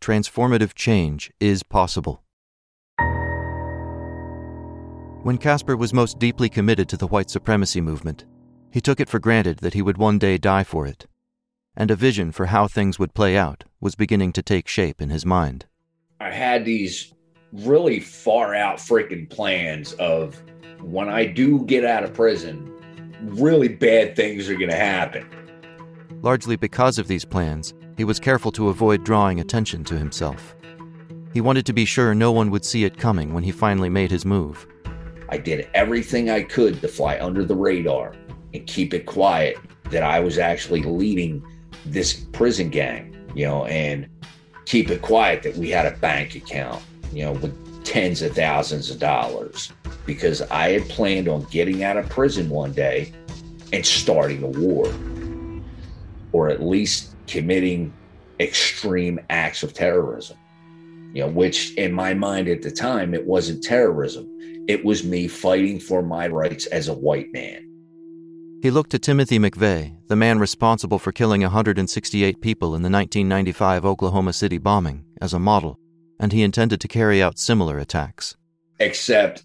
transformative change is possible. When Casper was most deeply committed to the white supremacy movement, he took it for granted that he would one day die for it, and a vision for how things would play out was beginning to take shape in his mind. I had these really far out freaking plans of when I do get out of prison, really bad things are going to happen. Largely because of these plans, he was careful to avoid drawing attention to himself. He wanted to be sure no one would see it coming when he finally made his move. I did everything I could to fly under the radar and keep it quiet that I was actually leading this prison gang, you know, and keep it quiet that we had a bank account, you know, with tens of thousands of dollars because I had planned on getting out of prison one day and starting a war or at least committing extreme acts of terrorism, you know, which in my mind at the time, it wasn't terrorism it was me fighting for my rights as a white man. He looked to Timothy McVeigh, the man responsible for killing 168 people in the 1995 Oklahoma City bombing, as a model, and he intended to carry out similar attacks. Except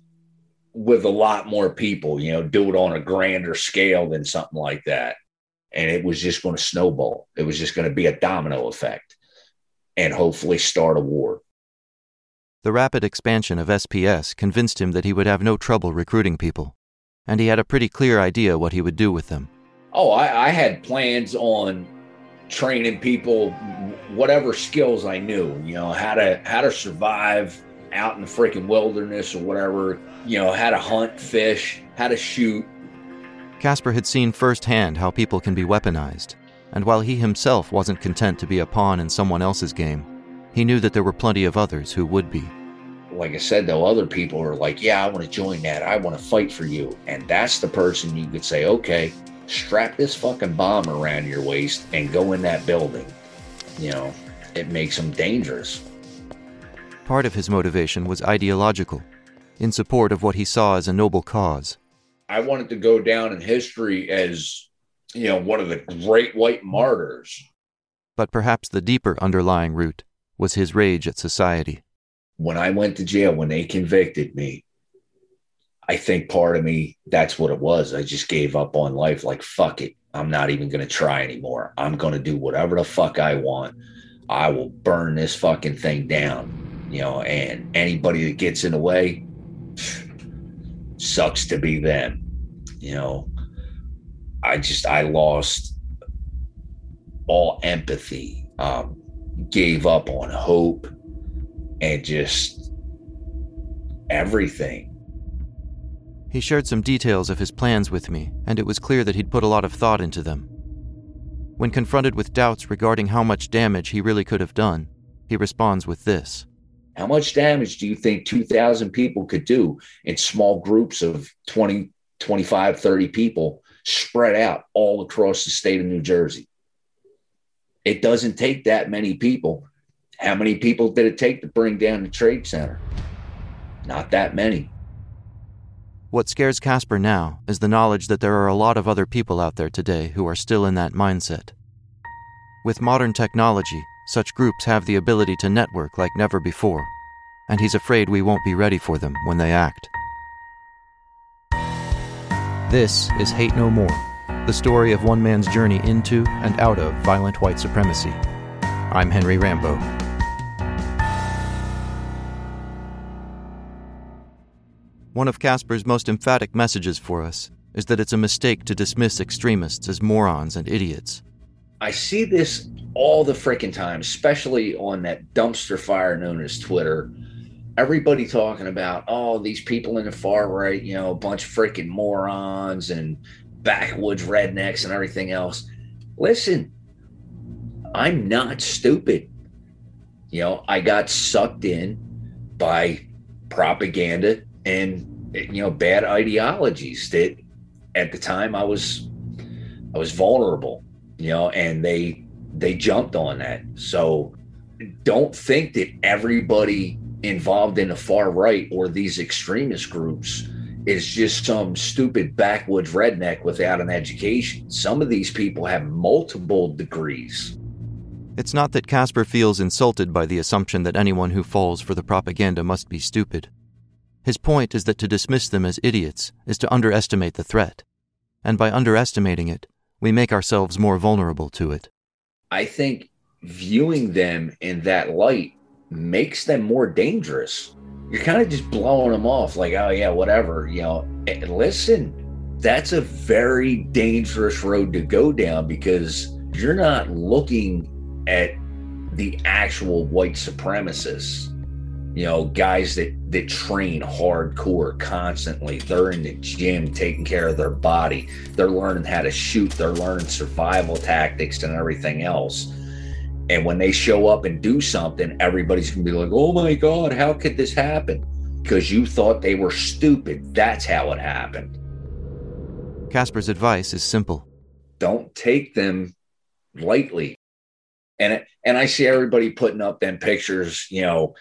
with a lot more people, you know, do it on a grander scale than something like that. And it was just going to snowball. It was just going to be a domino effect and hopefully start a war. The rapid expansion of SPS convinced him that he would have no trouble recruiting people, and he had a pretty clear idea what he would do with them. Oh, I, I had plans on training people whatever skills I knew, you know, how to how to survive out in the freaking wilderness or whatever, you know, how to hunt, fish, how to shoot. Casper had seen firsthand how people can be weaponized, and while he himself wasn't content to be a pawn in someone else's game, he knew that there were plenty of others who would be. Like I said, though, other people are like, yeah, I want to join that. I want to fight for you. And that's the person you could say, okay, strap this fucking bomb around your waist and go in that building. You know, it makes them dangerous. Part of his motivation was ideological, in support of what he saw as a noble cause. I wanted to go down in history as, you know, one of the great white martyrs. But perhaps the deeper underlying root was his rage at society. When I went to jail, when they convicted me, I think part of me, that's what it was. I just gave up on life. Like, fuck it. I'm not even going to try anymore. I'm going to do whatever the fuck I want. I will burn this fucking thing down, you know, and anybody that gets in the way sucks to be them, you know. I just, I lost all empathy. Um, gave up on hope and just everything. He shared some details of his plans with me, and it was clear that he'd put a lot of thought into them. When confronted with doubts regarding how much damage he really could have done, he responds with this How much damage do you think 2,000 people could do in small groups of 20, 25, 30 people spread out all across the state of New Jersey? It doesn't take that many people. How many people did it take to bring down the Trade Center? Not that many. What scares Casper now is the knowledge that there are a lot of other people out there today who are still in that mindset. With modern technology, such groups have the ability to network like never before, and he's afraid we won't be ready for them when they act. This is Hate No More the story of one man's journey into and out of violent white supremacy. I'm Henry Rambo. One of Casper's most emphatic messages for us is that it's a mistake to dismiss extremists as morons and idiots. I see this all the freaking time, especially on that dumpster fire known as Twitter. Everybody talking about, oh, these people in the far right, you know, a bunch of freaking morons and backwoods rednecks and everything else. Listen, I'm not stupid. You know, I got sucked in by propaganda and you know bad ideologies that at the time I was I was vulnerable, you know, and they they jumped on that. So don't think that everybody involved in the far right or these extremist groups is just some stupid backwoods redneck without an education. Some of these people have multiple degrees. It's not that Casper feels insulted by the assumption that anyone who falls for the propaganda must be stupid. His point is that to dismiss them as idiots is to underestimate the threat. And by underestimating it, we make ourselves more vulnerable to it. I think viewing them in that light makes them more dangerous. You're kind of just blowing them off like, oh, yeah, whatever. You know, and listen, that's a very dangerous road to go down because you're not looking at the actual white supremacists you know guys that that train hardcore constantly. They're in the gym taking care of their body. They're learning how to shoot. They're learning survival tactics and everything else. And when they show up and do something everybody's gonna be like oh my god how could this happen? Because you thought they were stupid. That's how it happened. Casper's advice is simple. Don't take them lightly. And and I see everybody putting up them pictures, you know,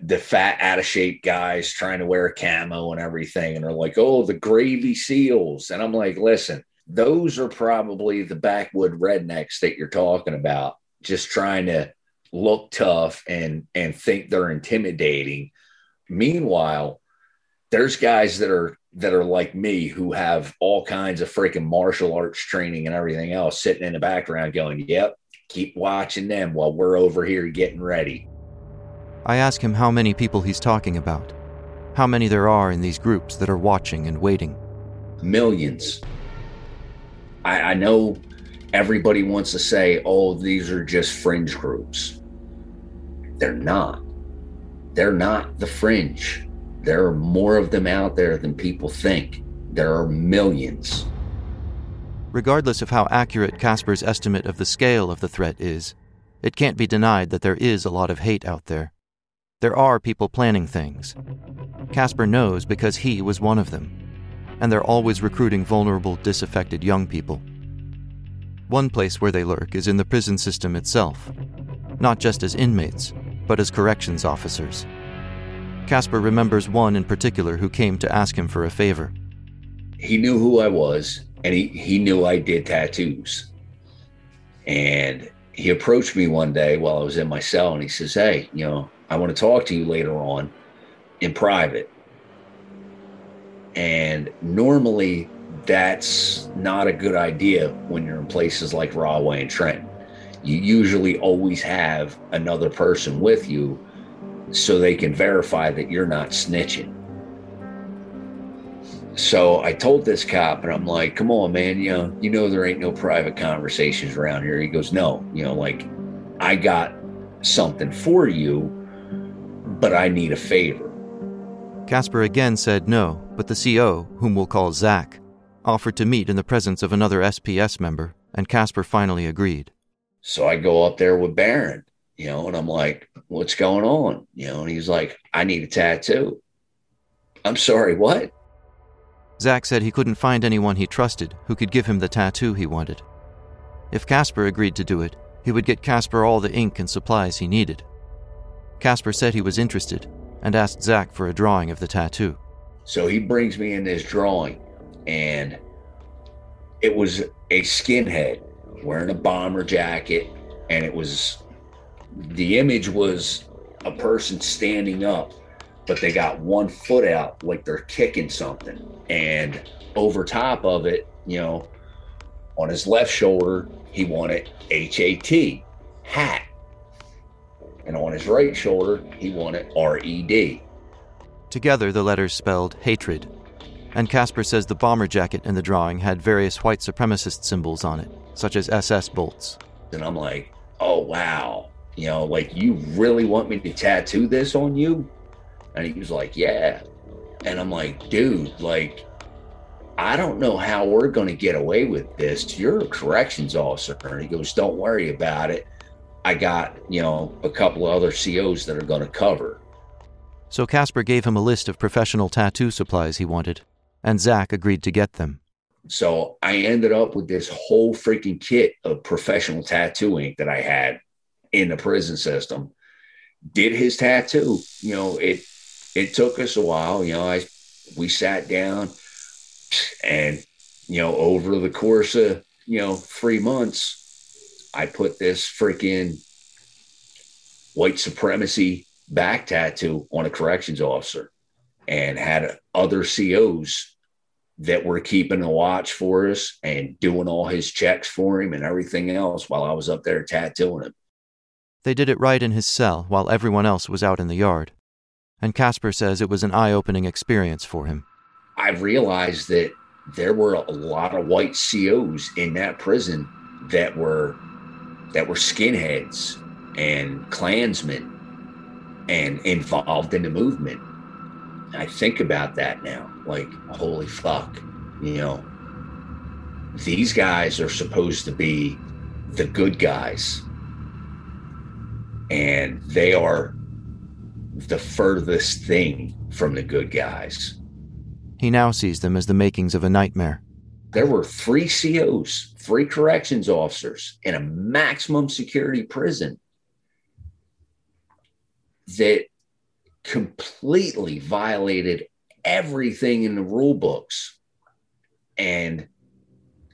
the fat out of shape guys trying to wear camo and everything, and they're like, "Oh, the gravy seals," and I'm like, "Listen, those are probably the backwood rednecks that you're talking about, just trying to look tough and and think they're intimidating." Meanwhile, there's guys that are that are like me who have all kinds of freaking martial arts training and everything else sitting in the background going, "Yep, keep watching them while we're over here getting ready. I ask him how many people he's talking about, how many there are in these groups that are watching and waiting. Millions. I, I know everybody wants to say, oh, these are just fringe groups. They're not. They're not the fringe. There are more of them out there than people think. There are millions. Regardless of how accurate Casper's estimate of the scale of the threat is, it can't be denied that there is a lot of hate out there. There are people planning things. Casper knows because he was one of them. And they're always recruiting vulnerable, disaffected young people. One place where they lurk is in the prison system itself, not just as inmates, but as corrections officers. Casper remembers one in particular who came to ask him for a favor. He knew who I was, and he, he knew I did tattoos. And he approached me one day while I was in my cell and he says, Hey, you know, I want to talk to you later on in private. And normally that's not a good idea when you're in places like Rahway and Trent. You usually always have another person with you so they can verify that you're not snitching. So I told this cop, and I'm like, "Come on, man, you know, you know there ain't no private conversations around here." He goes, "No, you know, like I got something for you, but I need a favor." Casper again said no, but the CO, whom we'll call Zach, offered to meet in the presence of another SPS member, and Casper finally agreed. So I go up there with Baron, you know, and I'm like, "What's going on?" You know, and he's like, "I need a tattoo." I'm sorry, what? Zach said he couldn't find anyone he trusted who could give him the tattoo he wanted. If Casper agreed to do it, he would get Casper all the ink and supplies he needed. Casper said he was interested and asked Zach for a drawing of the tattoo. So he brings me in this drawing, and it was a skinhead wearing a bomber jacket, and it was the image was a person standing up but they got one foot out like they're kicking something. And over top of it, you know, on his left shoulder, he wanted HAT, hat. And on his right shoulder, he wanted RED. Together, the letters spelled hatred. And Casper says the bomber jacket in the drawing had various white supremacist symbols on it, such as SS bolts. And I'm like, oh, wow. You know, like, you really want me to tattoo this on you? And he was like, Yeah. And I'm like, Dude, like, I don't know how we're going to get away with this. You're a corrections officer. And he goes, Don't worry about it. I got, you know, a couple of other COs that are going to cover. So Casper gave him a list of professional tattoo supplies he wanted, and Zach agreed to get them. So I ended up with this whole freaking kit of professional tattoo ink that I had in the prison system. Did his tattoo. You know, it it took us a while. You know, I we sat down and you know over the course of you know three months, I put this freaking white supremacy back tattoo on a corrections officer and had other COs that were keeping a watch for us and doing all his checks for him and everything else while I was up there tattooing him. They did it right in his cell while everyone else was out in the yard. And Casper says it was an eye opening experience for him. I realized that there were a lot of white COs in that prison that were that were skinheads and Klansmen and involved in the movement. I think about that now, like, holy fuck, you know, these guys are supposed to be the good guys, and they are the furthest thing from the good guys. He now sees them as the makings of a nightmare. There were three COs, three corrections officers in a maximum security prison that completely violated everything in the rule books and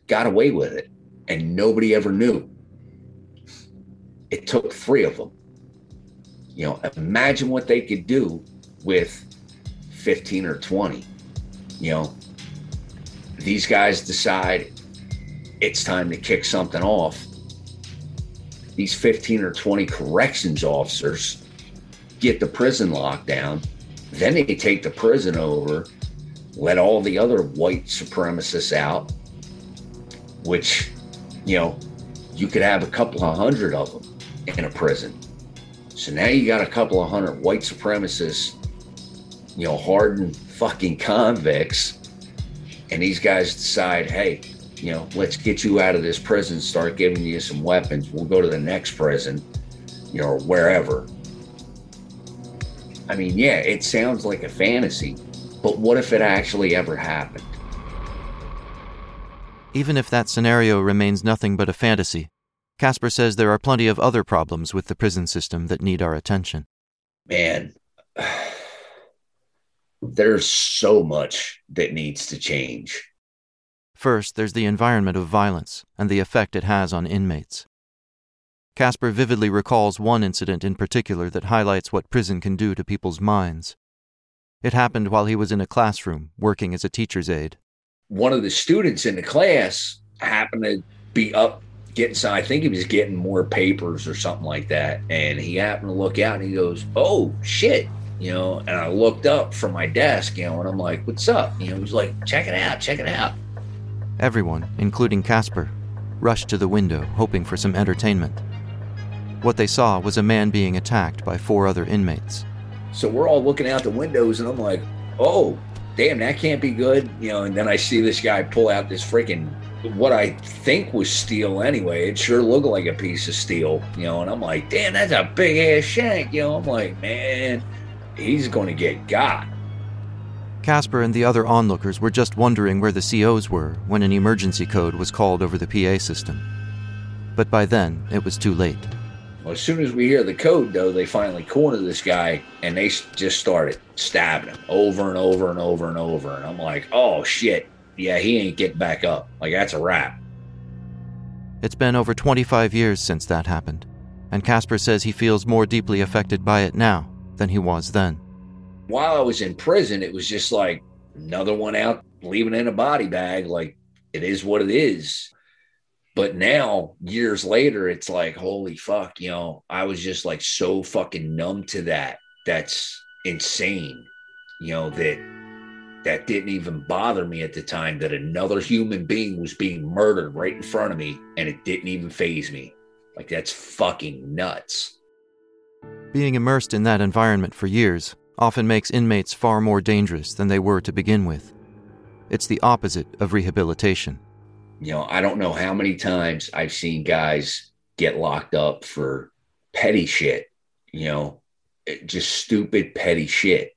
got away with it. And nobody ever knew. It took three of them. You know, imagine what they could do with 15 or 20. You know, these guys decide it's time to kick something off. These 15 or 20 corrections officers get the prison locked down. Then they take the prison over, let all the other white supremacists out, which, you know, you could have a couple of hundred of them in a prison. So now you got a couple of hundred white supremacists, you know, hardened fucking convicts. And these guys decide, hey, you know, let's get you out of this prison, start giving you some weapons. We'll go to the next prison, you know, or wherever. I mean, yeah, it sounds like a fantasy, but what if it actually ever happened? Even if that scenario remains nothing but a fantasy, Casper says there are plenty of other problems with the prison system that need our attention. Man, there's so much that needs to change. First, there's the environment of violence and the effect it has on inmates. Casper vividly recalls one incident in particular that highlights what prison can do to people's minds. It happened while he was in a classroom working as a teacher's aide. One of the students in the class happened to be up getting some, I think he was getting more papers or something like that. And he happened to look out and he goes, Oh shit. You know, and I looked up from my desk, you know, and I'm like, What's up? You know, he was like, Check it out, check it out. Everyone, including Casper, rushed to the window hoping for some entertainment. What they saw was a man being attacked by four other inmates. So we're all looking out the windows, and I'm like, oh, damn, that can't be good. You know, and then I see this guy pull out this freaking, what I think was steel anyway. It sure looked like a piece of steel, you know, and I'm like, damn, that's a big ass shank. You know, I'm like, man, he's going to get got. Casper and the other onlookers were just wondering where the COs were when an emergency code was called over the PA system. But by then, it was too late. Well, as soon as we hear the code, though, they finally corner this guy and they just started stabbing him over and over and over and over. And I'm like, oh shit, yeah, he ain't getting back up. Like, that's a wrap. It's been over 25 years since that happened, and Casper says he feels more deeply affected by it now than he was then. While I was in prison, it was just like another one out, leaving in a body bag. Like, it is what it is. But now, years later, it's like, holy fuck, you know, I was just like so fucking numb to that. That's insane, you know, that that didn't even bother me at the time that another human being was being murdered right in front of me and it didn't even faze me. Like, that's fucking nuts. Being immersed in that environment for years often makes inmates far more dangerous than they were to begin with. It's the opposite of rehabilitation. You know, I don't know how many times I've seen guys get locked up for petty shit, you know, eh, just stupid, petty shit.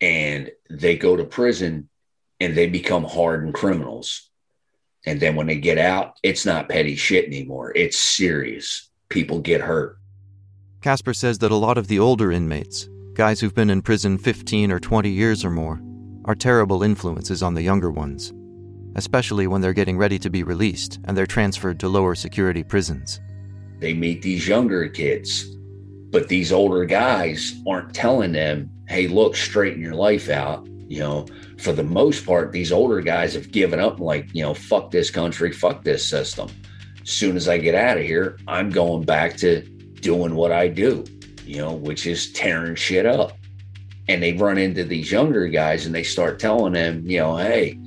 And they go to prison and they become hardened criminals. And then when they get out, it's not petty shit anymore. It's serious. People get hurt. Casper says that a lot of the older inmates, guys who've been in prison 15 or 20 years or more, are terrible influences on the younger ones especially when they're getting ready to be released and they're transferred to lower security prisons. they meet these younger kids, but these older guys aren't telling them, hey, look, straighten your life out. You know, for the most part, these older guys have given up, like, you know, fuck this country, fuck this system. As soon as I get out of here, I'm going back to doing what I do, you know, which is tearing shit up. And they run into these younger guys and they start telling them, you know, hey,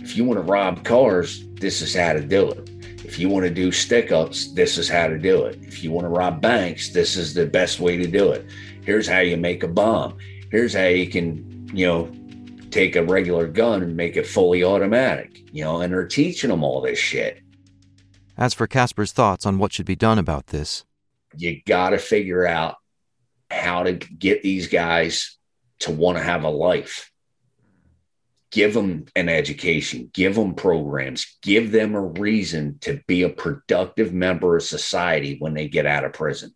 if you want to rob cars, this is how to do it. If you want to do stick ups, this is how to do it. If you want to rob banks, this is the best way to do it. Here's how you make a bomb. Here's how you can, you know, take a regular gun and make it fully automatic, you know, and they're teaching them all this shit. As for Casper's thoughts on what should be done about this, you got to figure out how to get these guys to want to have a life give them an education, give them programs, give them a reason to be a productive member of society when they get out of prison.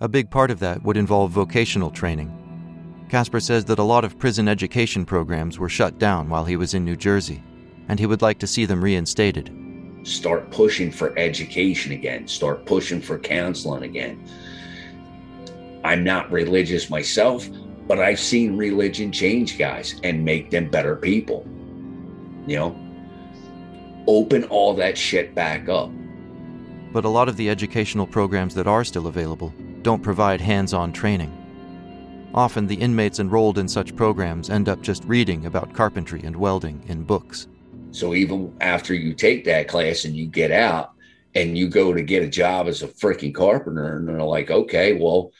A big part of that would involve vocational training. Casper says that a lot of prison education programs were shut down while he was in New Jersey, and he would like to see them reinstated. Start pushing for education again, start pushing for counseling again. I'm not religious myself, but I've seen religion change guys and make them better people. You know, open all that shit back up. But a lot of the educational programs that are still available don't provide hands on training. Often the inmates enrolled in such programs end up just reading about carpentry and welding in books. So even after you take that class and you get out and you go to get a job as a freaking carpenter, and they're like, okay, well,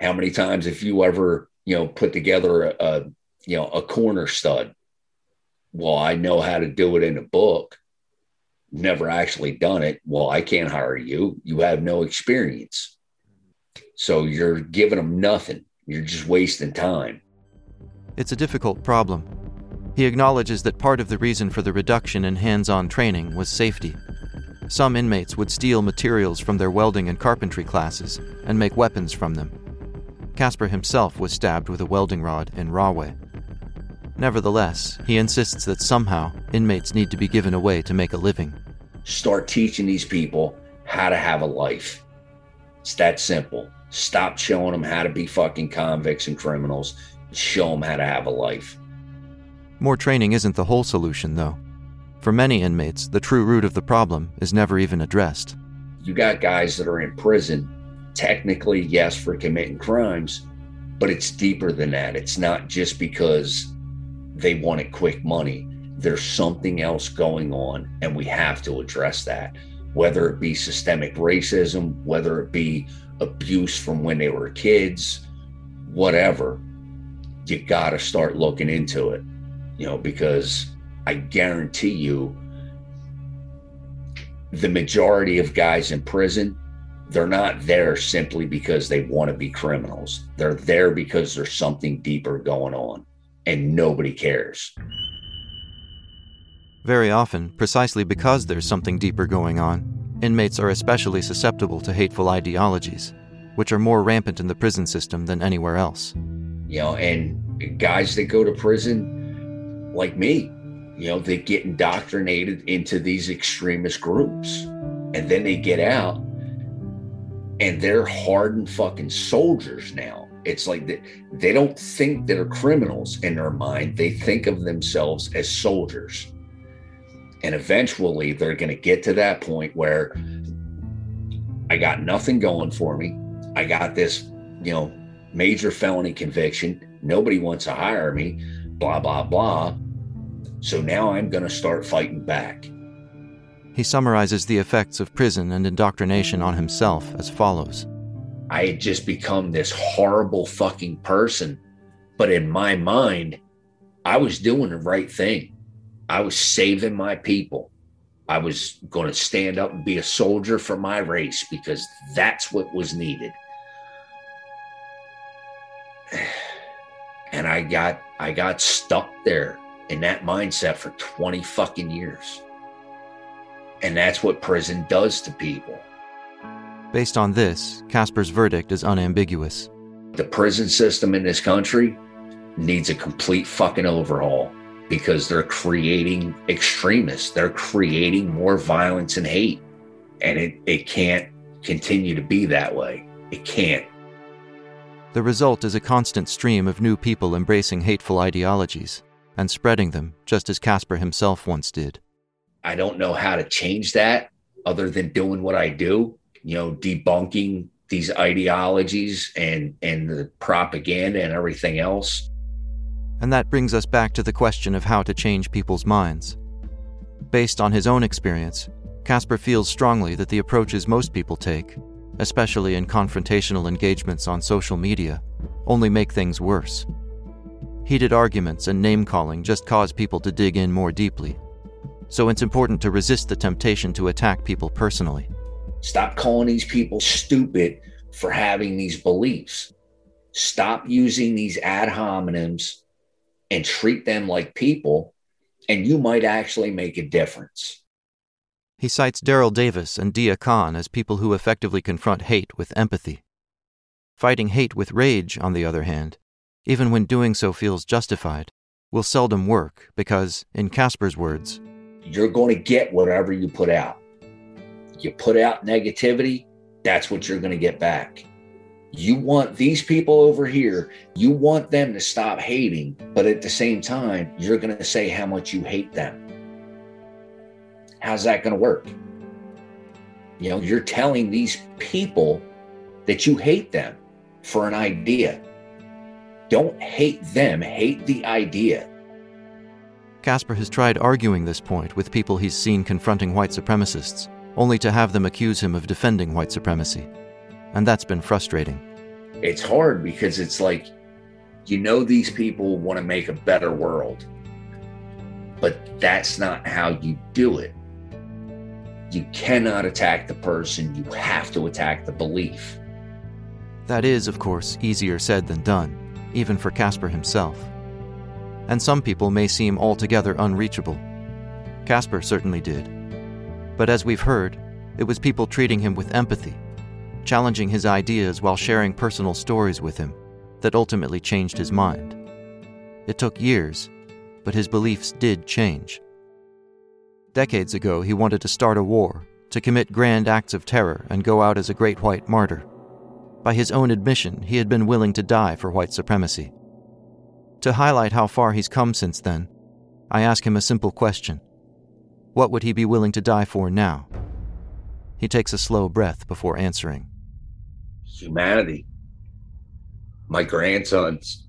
how many times have you ever you know, put together a, a you know a corner stud. Well, I know how to do it in a book. Never actually done it. Well, I can't hire you. You have no experience. So you're giving them nothing. You're just wasting time. It's a difficult problem. He acknowledges that part of the reason for the reduction in hands on training was safety. Some inmates would steal materials from their welding and carpentry classes and make weapons from them. Casper himself was stabbed with a welding rod in Rahway. Nevertheless, he insists that somehow inmates need to be given a way to make a living. Start teaching these people how to have a life. It's that simple. Stop showing them how to be fucking convicts and criminals. Show them how to have a life. More training isn't the whole solution, though. For many inmates, the true root of the problem is never even addressed. You got guys that are in prison technically, yes, for committing crimes, but it's deeper than that. It's not just because they wanted quick money. There's something else going on, and we have to address that. Whether it be systemic racism, whether it be abuse from when they were kids, whatever, you got to start looking into it, you know, because I guarantee you the majority of guys in prison they're not there simply because they want to be criminals. They're there because there's something deeper going on and nobody cares. Very often, precisely because there's something deeper going on, inmates are especially susceptible to hateful ideologies, which are more rampant in the prison system than anywhere else. You know, and guys that go to prison, like me, you know, they get indoctrinated into these extremist groups. And then they get out and they're hardened fucking soldiers now. It's like they, they don't think they're criminals in their mind. They think of themselves as soldiers. And eventually they're going to get to that point where I got nothing going for me. I got this, you know, major felony conviction. Nobody wants to hire me, blah, blah, blah. So now I'm going to start fighting back. He summarizes the effects of prison and indoctrination on himself as follows I had just become this horrible fucking person. But in my mind, I was doing the right thing. I was saving my people. I was going to stand up and be a soldier for my race because that's what was needed. And I got I got stuck there in that mindset for 20 fucking years. And that's what prison does to people. Based on this, Casper's verdict is unambiguous. The prison system in this country needs a complete fucking overhaul because they're creating extremists. They're creating more violence and hate. And it, it can't continue to be that way. It can't. The result is a constant stream of new people embracing hateful ideologies and spreading them, just as Casper himself once did. I don't know how to change that other than doing what I do, you know, debunking these ideologies and and the propaganda and everything else. And that brings us back to the question of how to change people's minds. Based on his own experience, Casper feels strongly that the approaches most people take, especially in confrontational engagements on social media, only make things worse. Heated arguments and name calling just cause people to dig in more deeply. So it's important to resist the temptation to attack people personally. Stop calling these people stupid for having these beliefs. Stop using these ad hominems and treat them like people, and you might actually make a difference. He cites Daryl Davis and Deeyah Khan as people who effectively confront hate with empathy. Fighting hate with rage, on the other hand, even when doing so feels justified, will seldom work because, in Casper's words, you're going to get whatever you put out. You put out negativity, that's what you're going to get back. You want these people over here, you want them to stop hating, but at the same time, you're going to say how much you hate them. How's that going to work? You know, you're telling these people that you hate them for an idea. Don't hate them, hate the idea. Casper has tried arguing this point with people he's seen confronting white supremacists, only to have them accuse him of defending white supremacy and that's been frustrating. It's hard because it's like, you know, these people want to make a better world, but that's not how you do it. You cannot attack the person, you have to attack the belief. That is, of course, easier said than done, even for Casper himself. And some people may seem altogether unreachable. Casper certainly did. But as we've heard, it was people treating him with empathy challenging his ideas while sharing personal stories with him, that ultimately changed his mind. It took years, but his beliefs did change. Decades ago, he wanted to start a war, to commit grand acts of terror and go out as a great white martyr. By his own admission, he had been willing to die for white supremacy. To highlight how far he's come since then, I ask him a simple question What would he be willing to die for now? He takes a slow breath before answering humanity, my grandsons.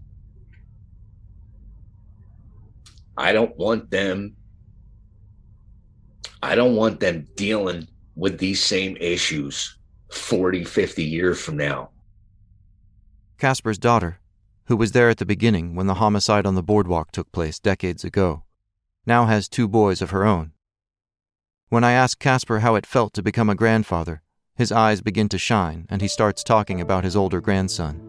I don't want them. I don't want them dealing with these same issues 40, 50 years from now. Casper's daughter, who was there at the beginning when the homicide on the boardwalk took place decades ago, now has two boys of her own. When I ask Casper how it felt to become a grandfather, his eyes begin to shine, and he starts talking about his older grandson.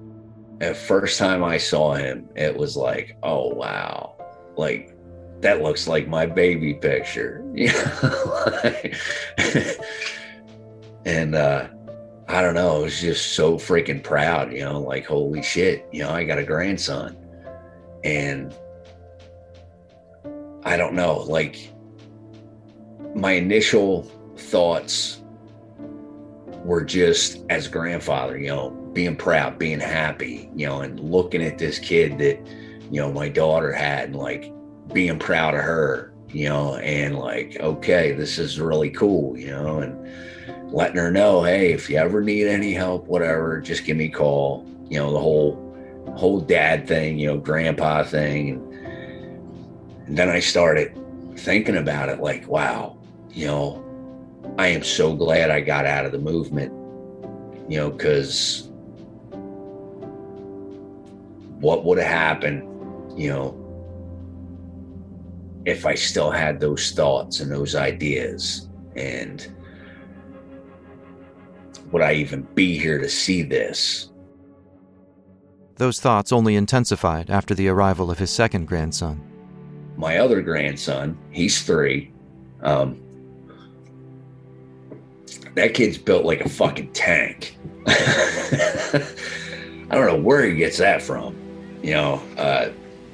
The first time I saw him, it was like, oh, wow. Like, that looks like my baby picture. and uh, I don't know, I was just so freaking proud, you know, like, holy shit, you know, I got a grandson. And I don't know, like, my initial thoughts were just as grandfather, you know, being proud, being happy, you know, and looking at this kid that, you know, my daughter had and like being proud of her, you know, and like, okay, this is really cool, you know, and letting her know, hey, if you ever need any help, whatever, just give me a call. You know, the whole whole dad thing, you know, grandpa thing. And, and then I started thinking about it like, wow, you know, I am so glad I got out of the movement, you know, because what would have happened, you know, if I still had those thoughts and those ideas? And would I even be here to see this? Those thoughts only intensified after the arrival of his second grandson. My other grandson, he's three. Um, that kid's built like a fucking tank. I don't know where he gets that from. You know, uh,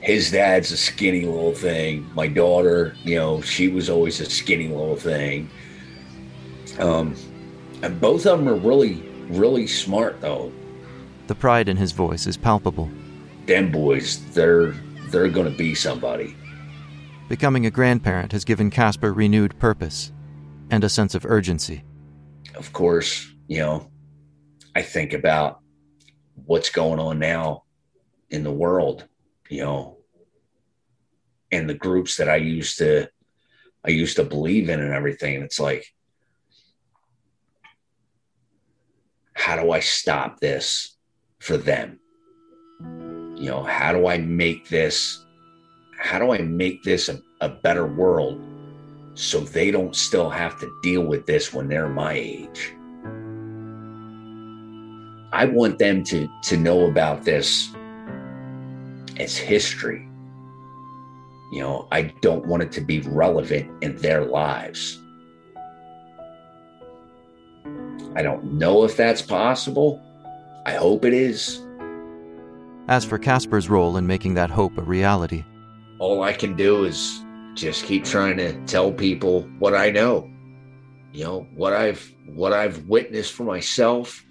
his dad's a skinny little thing. My daughter, you know, she was always a skinny little thing. Um, And both of them are really, really smart, though. The pride in his voice is palpable. Them boys, they're they're gonna be somebody. Becoming a grandparent has given Casper renewed purpose and a sense of urgency. Of course, you know, I think about what's going on now in the world, you know, and the groups that I used to I used to believe in and everything. It's like, how do I stop this for them? You know, how do I make this how do I make this a, a better world so they don't still have to deal with this when they're my age? I want them to to know about this as history. You know, I don't want it to be relevant in their lives. I don't know if that's possible. I hope it is. As for Casper's role in making that hope a reality, all I can do is just keep trying to tell people what I know. You know, what I've what I've witnessed for myself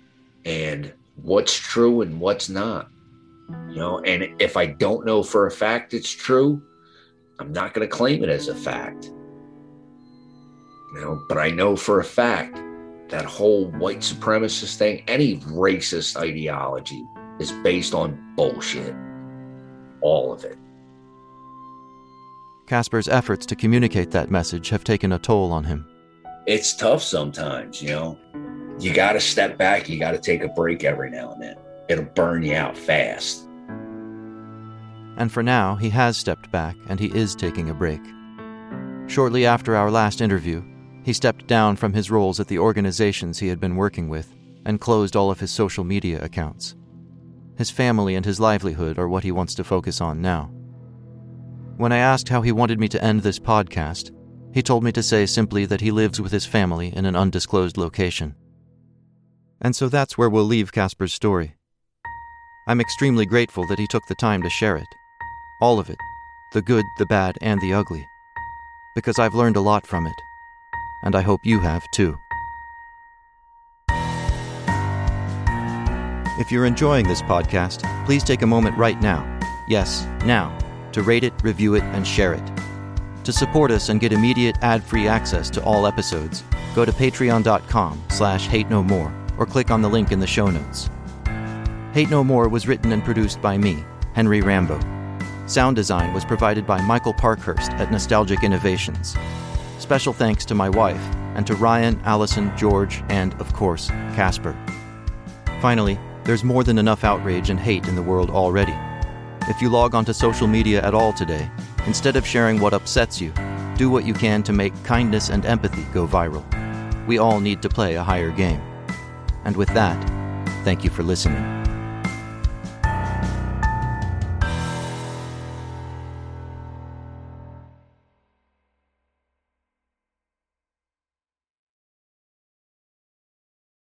and what's true and what's not. You know, and if I don't know for a fact it's true, I'm not going to claim it as a fact. You know, but I know for a fact that whole white supremacist thing, any racist ideology is based on bullshit. All of it. Casper's efforts to communicate that message have taken a toll on him. It's tough sometimes, you know. You got to step back, you got to take a break every now and then. It'll burn you out fast. And for now, he has stepped back and he is taking a break. Shortly after our last interview, he stepped down from his roles at the organizations he had been working with and closed all of his social media accounts. His family and his livelihood are what he wants to focus on now. When I asked how he wanted me to end this podcast, he told me to say simply that he lives with his family in an undisclosed location. And so that's where we'll leave Casper's story. I'm extremely grateful that he took the time to share it. All of it the good, the bad, and the ugly. Because I've learned a lot from it. And I hope you have too. If you're enjoying this podcast, please take a moment right now, yes, now, to rate it, review it, and share it. To support us and get immediate ad-free access to all episodes, go to patreon.com slash hate no more or click on the link in the show notes. Hate No More was written and produced by me, Henry Rambo. Sound design was provided by Michael Parkhurst at Nostalgic Innovations. Special thanks to my wife and to Ryan, Allison, George, and, of course, Casper. Finally, there's more than enough outrage and hate in the world already. If you log onto social media at all today, instead of sharing what upsets you, do what you can to make kindness and empathy go viral. We all need to play a higher game. And with that, thank you for listening.